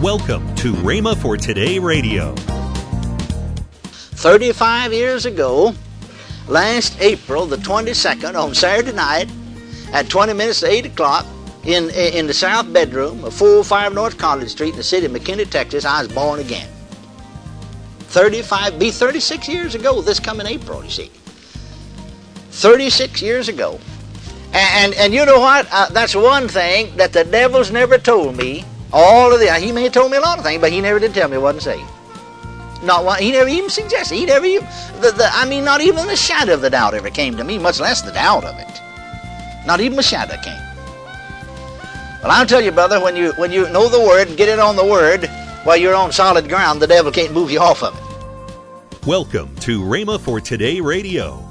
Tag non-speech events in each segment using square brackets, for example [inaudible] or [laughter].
Welcome to Rhema for Today Radio. 35 years ago, last April the 22nd, on Saturday night, at 20 minutes to 8 o'clock, in, in the south bedroom of 405 North College Street in the city of McKinney, Texas, I was born again. 35, be 36 years ago this coming April, you see. 36 years ago. And, and, and you know what? Uh, that's one thing that the devil's never told me. All of the, he may have told me a lot of things, but he never did tell me I wasn't saved. Not one, he never even suggested. He never even, the, the, I mean, not even the shadow of the doubt ever came to me, much less the doubt of it. Not even a shadow came. Well, I'll tell you, brother, when you when you know the word and get it on the word, while you're on solid ground, the devil can't move you off of it. Welcome to Rhema for Today Radio.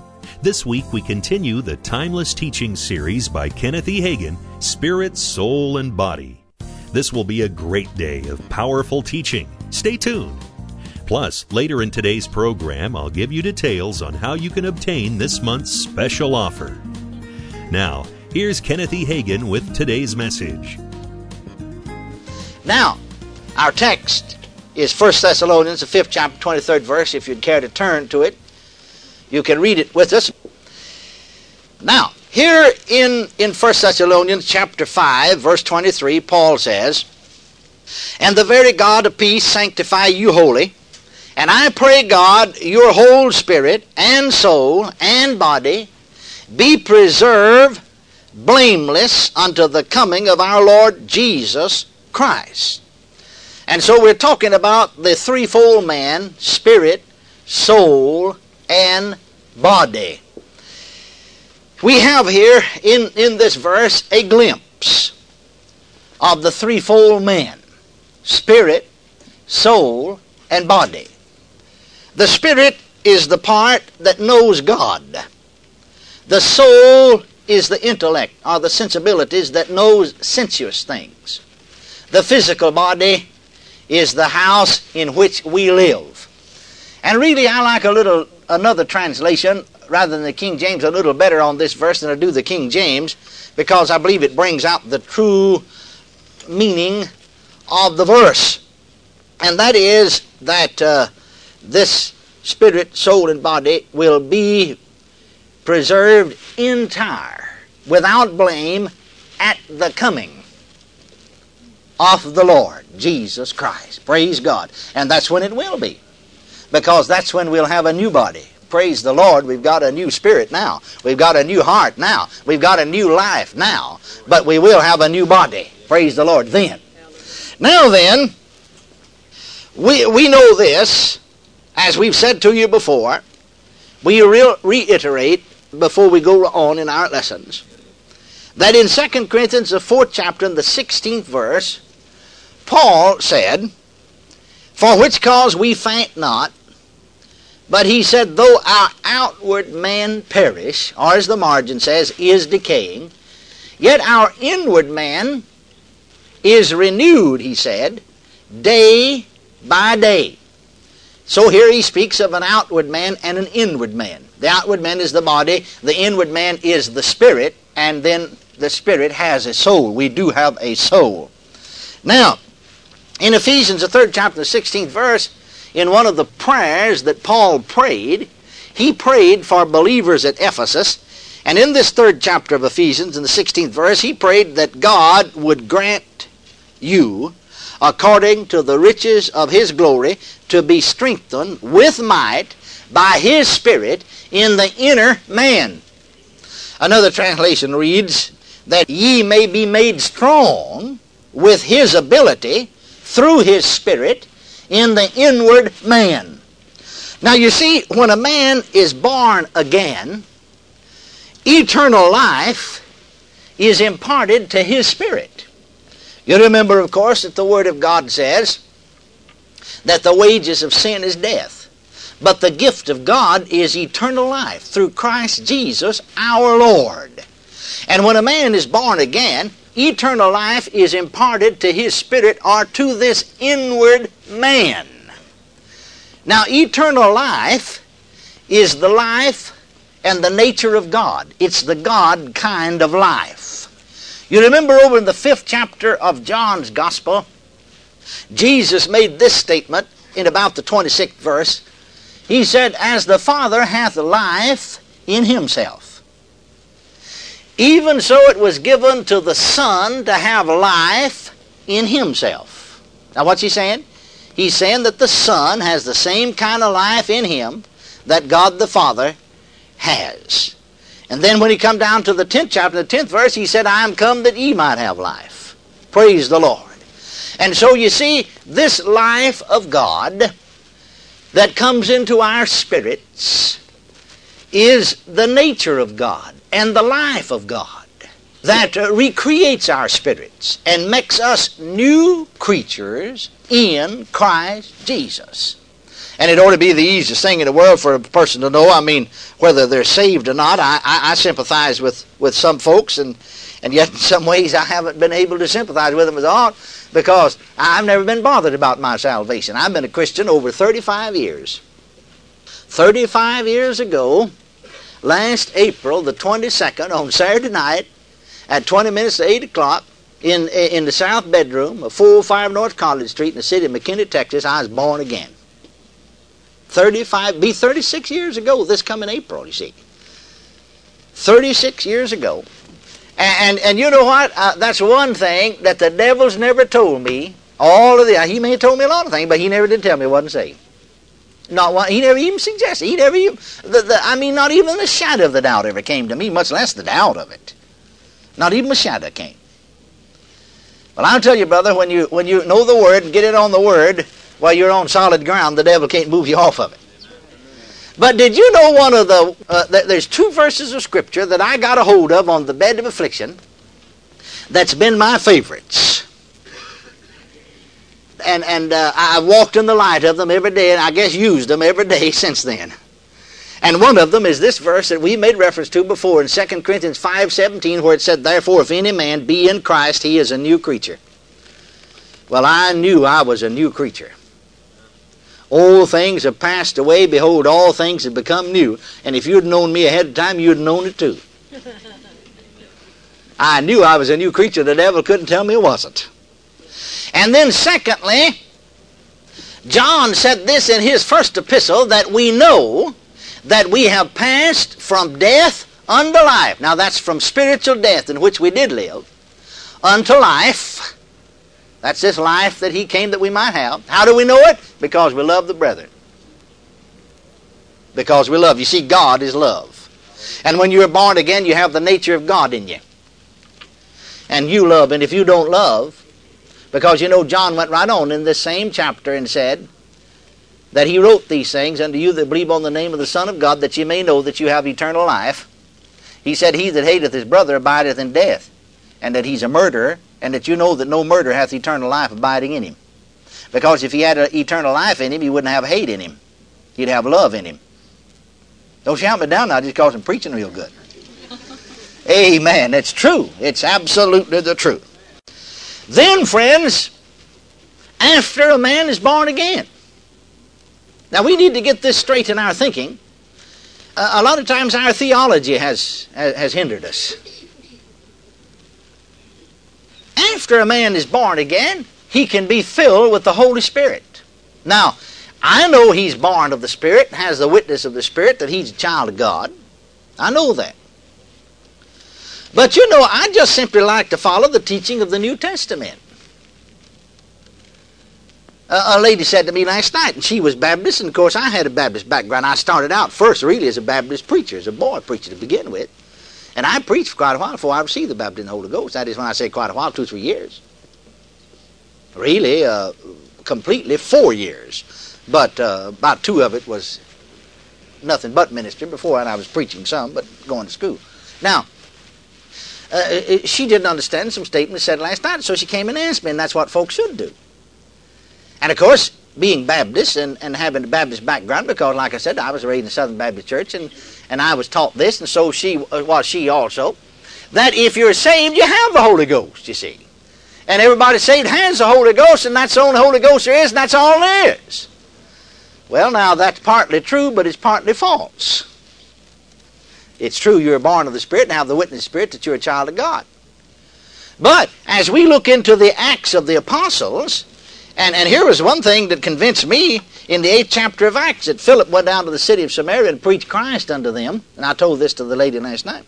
This week we continue the timeless teaching series by Kenneth E. Hagin, Spirit, Soul, and Body. This will be a great day of powerful teaching. Stay tuned. Plus, later in today's program, I'll give you details on how you can obtain this month's special offer. Now, here's Kenneth E. Hagin with today's message. Now, our text is 1 Thessalonians, the 5th chapter, 23rd verse. If you'd care to turn to it, you can read it with us. Now, here in, in 1 Thessalonians chapter 5, verse 23, Paul says, And the very God of peace sanctify you wholly, and I pray God your whole spirit and soul and body be preserved blameless unto the coming of our Lord Jesus Christ. And so we're talking about the threefold man spirit, soul, and body. We have here in, in this verse a glimpse of the threefold man spirit, soul, and body. The spirit is the part that knows God. The soul is the intellect or the sensibilities that knows sensuous things. The physical body is the house in which we live. And really I like a little another translation rather than the King James a little better on this verse than I do the King James because I believe it brings out the true meaning of the verse. And that is that uh, this spirit, soul, and body will be preserved entire, without blame, at the coming of the Lord Jesus Christ. Praise God. And that's when it will be because that's when we'll have a new body. Praise the Lord, we've got a new spirit now. We've got a new heart now. We've got a new life now. But we will have a new body. Praise the Lord then. Now then, we, we know this, as we've said to you before. We re- reiterate before we go on in our lessons that in 2 Corinthians, the fourth chapter, and the 16th verse, Paul said, For which cause we faint not, but he said, though our outward man perish, or as the margin says, is decaying, yet our inward man is renewed, he said, day by day. So here he speaks of an outward man and an inward man. The outward man is the body, the inward man is the spirit, and then the spirit has a soul. We do have a soul. Now, in Ephesians, the third chapter, the 16th verse, in one of the prayers that Paul prayed, he prayed for believers at Ephesus. And in this third chapter of Ephesians, in the 16th verse, he prayed that God would grant you, according to the riches of his glory, to be strengthened with might by his Spirit in the inner man. Another translation reads, that ye may be made strong with his ability through his Spirit in the inward man. Now you see, when a man is born again, eternal life is imparted to his spirit. You remember, of course, that the Word of God says that the wages of sin is death, but the gift of God is eternal life through Christ Jesus our Lord. And when a man is born again, eternal life is imparted to his spirit or to this inward man. Now, eternal life is the life and the nature of God. It's the God kind of life. You remember over in the fifth chapter of John's Gospel, Jesus made this statement in about the 26th verse. He said, As the Father hath life in himself, even so it was given to the Son to have life in himself. Now, what's he saying? He's saying that the Son has the same kind of life in him that God the Father has. And then when he come down to the 10th chapter, the 10th verse, he said, I am come that ye might have life. Praise the Lord. And so you see, this life of God that comes into our spirits is the nature of God and the life of God that uh, recreates our spirits and makes us new creatures in Christ Jesus. And it ought to be the easiest thing in the world for a person to know. I mean, whether they're saved or not. I, I, I sympathize with, with some folks, and, and yet in some ways I haven't been able to sympathize with them as ought because I've never been bothered about my salvation. I've been a Christian over 35 years. 35 years ago, last April the 22nd, on Saturday night, at 20 minutes to 8 o'clock, in, in the south bedroom of 405 North College Street in the city of McKinney, Texas, I was born again. 35, be 36 years ago this coming April, you see. 36 years ago. And, and, and you know what? Uh, that's one thing that the devil's never told me. All of the, he may have told me a lot of things, but he never did tell me I wasn't saved. Not one, he never even suggested. He never even, the, the, I mean, not even the shadow of the doubt ever came to me, much less the doubt of it. Not even a shadow came. Well, I'll tell you, brother, when you when you know the word and get it on the word, while you're on solid ground, the devil can't move you off of it. But did you know one of the, uh, there's two verses of Scripture that I got a hold of on the bed of affliction that's been my favorites. And, and uh, I've walked in the light of them every day, and I guess used them every day [laughs] since then. And one of them is this verse that we made reference to before in 2 Corinthians 5.17 where it said, Therefore, if any man be in Christ, he is a new creature. Well, I knew I was a new creature. Old things have passed away. Behold, all things have become new. And if you'd known me ahead of time, you'd have known it too. [laughs] I knew I was a new creature. The devil couldn't tell me it wasn't. And then, secondly, John said this in his first epistle that we know that we have passed from death unto life. Now, that's from spiritual death in which we did live unto life that's this life that He came that we might have. How do we know it? Because we love the brethren. Because we love. You see, God is love. And when you're born again, you have the nature of God in you. And you love. And if you don't love, because you know, John went right on in this same chapter and said that he wrote these things unto you that believe on the name of the Son of God, that ye may know that you have eternal life. He said, He that hateth his brother abideth in death, and that he's a murderer, and that you know that no murder hath eternal life abiding in him. Because if he had eternal life in him, he wouldn't have hate in him. He'd have love in him. Don't shout me down now just because I'm preaching real good. [laughs] Amen. It's true. It's absolutely the truth. Then, friends, after a man is born again. Now, we need to get this straight in our thinking. Uh, a lot of times our theology has, has hindered us after a man is born again, he can be filled with the Holy Spirit. Now, I know he's born of the Spirit, has the witness of the Spirit that he's a child of God. I know that. But you know, I just simply like to follow the teaching of the New Testament. a lady said to me last night, and she was Baptist, and of course I had a Baptist background. I started out first really as a Baptist preacher, as a boy preacher to begin with. And I preached for quite a while before I received the baptism of the Holy Ghost. That is when I say quite a while, two, three years. Really, uh, completely four years. But uh, about two of it was nothing but ministry before, and I was preaching some, but going to school. Now, uh, uh she didn't understand some statements said last night, so she came and asked me, and that's what folks should do. And of course, being Baptist and, and having a Baptist background, because like I said, I was raised in the Southern Baptist Church, and and I was taught this, and so she uh, was she also, that if you're saved, you have the Holy Ghost, you see. And everybody saved has the Holy Ghost, and that's the only Holy Ghost there is, and that's all there is. Well, now, that's partly true, but it's partly false. It's true you're born of the Spirit and have the witness Spirit that you're a child of God. But as we look into the Acts of the Apostles, And, and here was one thing that convinced me in the eighth chapter of Acts that Philip went down to the city of Samaria and preached Christ unto them. And I told this to the lady last night.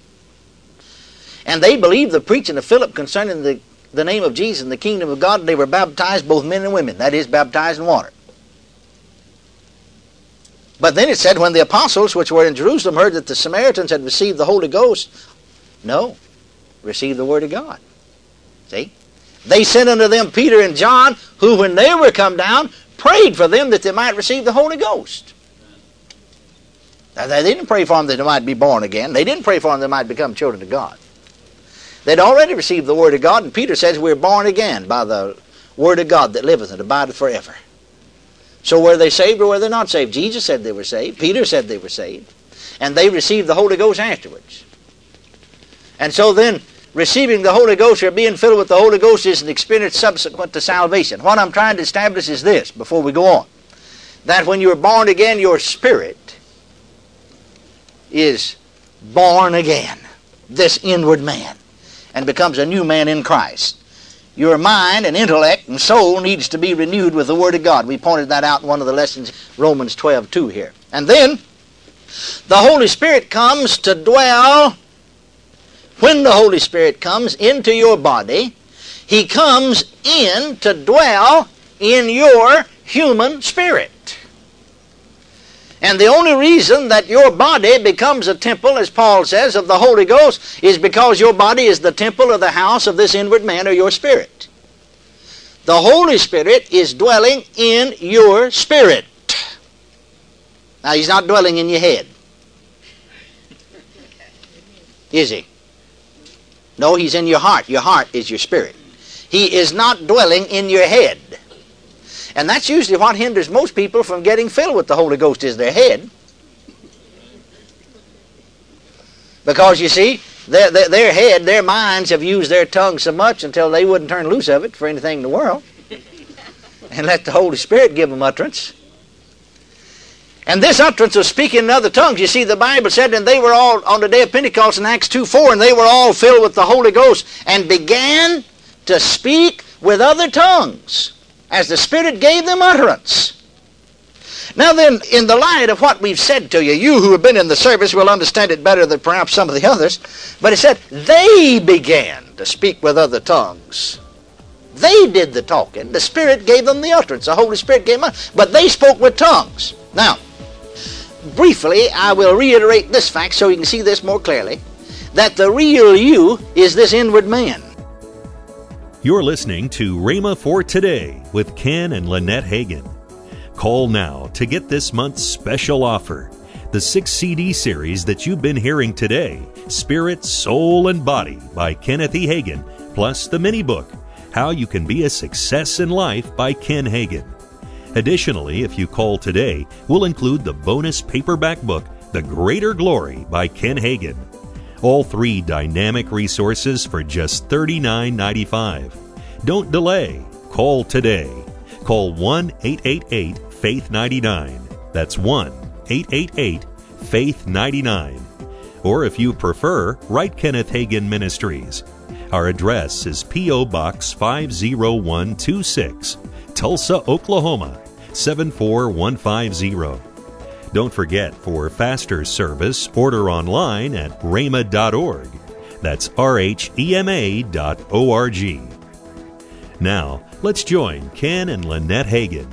And they believed the preaching of Philip concerning the, the name of Jesus and the kingdom of God. And they were baptized, both men and women. That is, baptized in water. But then it said, when the apostles which were in Jerusalem heard that the Samaritans had received the Holy Ghost, no, received the Word of God. See? They sent unto them Peter and John, who, when they were come down, prayed for them that they might receive the Holy Ghost. Now, they didn't pray for them that they might be born again. They didn't pray for them that they might become children of God. They'd already received the Word of God, and Peter says we're born again by the Word of God that liveth and abideth forever. So were they saved or were they not saved? Jesus said they were saved. Peter said they were saved. And they received the Holy Ghost afterwards. And so then, receiving the Holy Ghost or being filled with the Holy Ghost is an experience subsequent to salvation. What I'm trying to establish is this before we go on. That when you're born again, your spirit is born again. This inward man. And becomes a new man in Christ. Your mind and intellect and soul needs to be renewed with the Word of God. We pointed that out in one of the lessons, Romans 12, 2 here. And then, the Holy Spirit comes to dwell. When the Holy Spirit comes into your body, He comes in to dwell in your human spirit. And the only reason that your body becomes a temple, as Paul says, of the Holy Ghost is because your body is the temple of the house of this inward man or your spirit. The Holy Spirit is dwelling in your spirit. Now, He's not dwelling in your head. Is He? No, He's in your heart. Your heart is your spirit. He is not dwelling in your head. And that's usually what hinders most people from getting filled with the Holy Ghost is their head. Because you see, their, their, their, head, their minds have used their tongue so much until they wouldn't turn loose of it for anything in the world. [laughs] And let the Holy Spirit give them utterance. And this utterance of speaking in other tongues, you see, the Bible said, and they were all, on the day of Pentecost in Acts 2 4, and they were all filled with the Holy Ghost and began to speak with other tongues as the Spirit gave them utterance. Now then, in the light of what we've said to you, you who have been in the service will understand it better than perhaps some of the others, but it said they began to speak with other tongues. They did the talking. The Spirit gave them the utterance. The Holy Spirit gave them, but they spoke with tongues. Now, briefly, I will reiterate this fact so you can see this more clearly, that the real you is this inward man. You're listening to Rhema for Today with Ken and Lynette Hagin. Call now to get this month's special offer the six CD series that you've been hearing today Spirit, Soul, and Body by Kenneth E. Hagin, plus the mini book How You Can Be a Success in Life by Ken Hagin. Additionally, if you call today, we'll include the bonus paperback book The Greater Glory by Ken Hagin. All three dynamic resources for just $39.95. Don't delay. Call today. Call 1 888 Faith 99. That's 1 888 Faith 99. Or if you prefer, write Kenneth Hagin Ministries. Our address is P.O. Box 50126, Tulsa, Oklahoma 74150. Don't forget, for faster service, order online at rhema.org. That's R H E M A dot O R G. Now, let's join Ken and Lynette Hagin.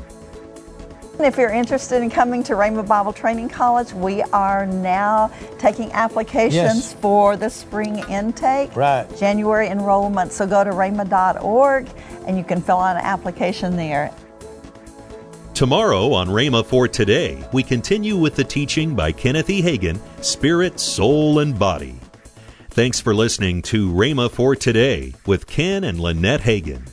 If you're interested in coming to Rhema Bible Training College, we are now taking applications Yes. for the spring intake, Right. January enrollment. So go to rhema.org and you can fill out an application there. Tomorrow on Rhema for Today, we continue with the teaching by Kenneth E. Hagin, Spirit, Soul, and Body. Thanks for listening to Rhema for Today with Ken and Lynette Hagin.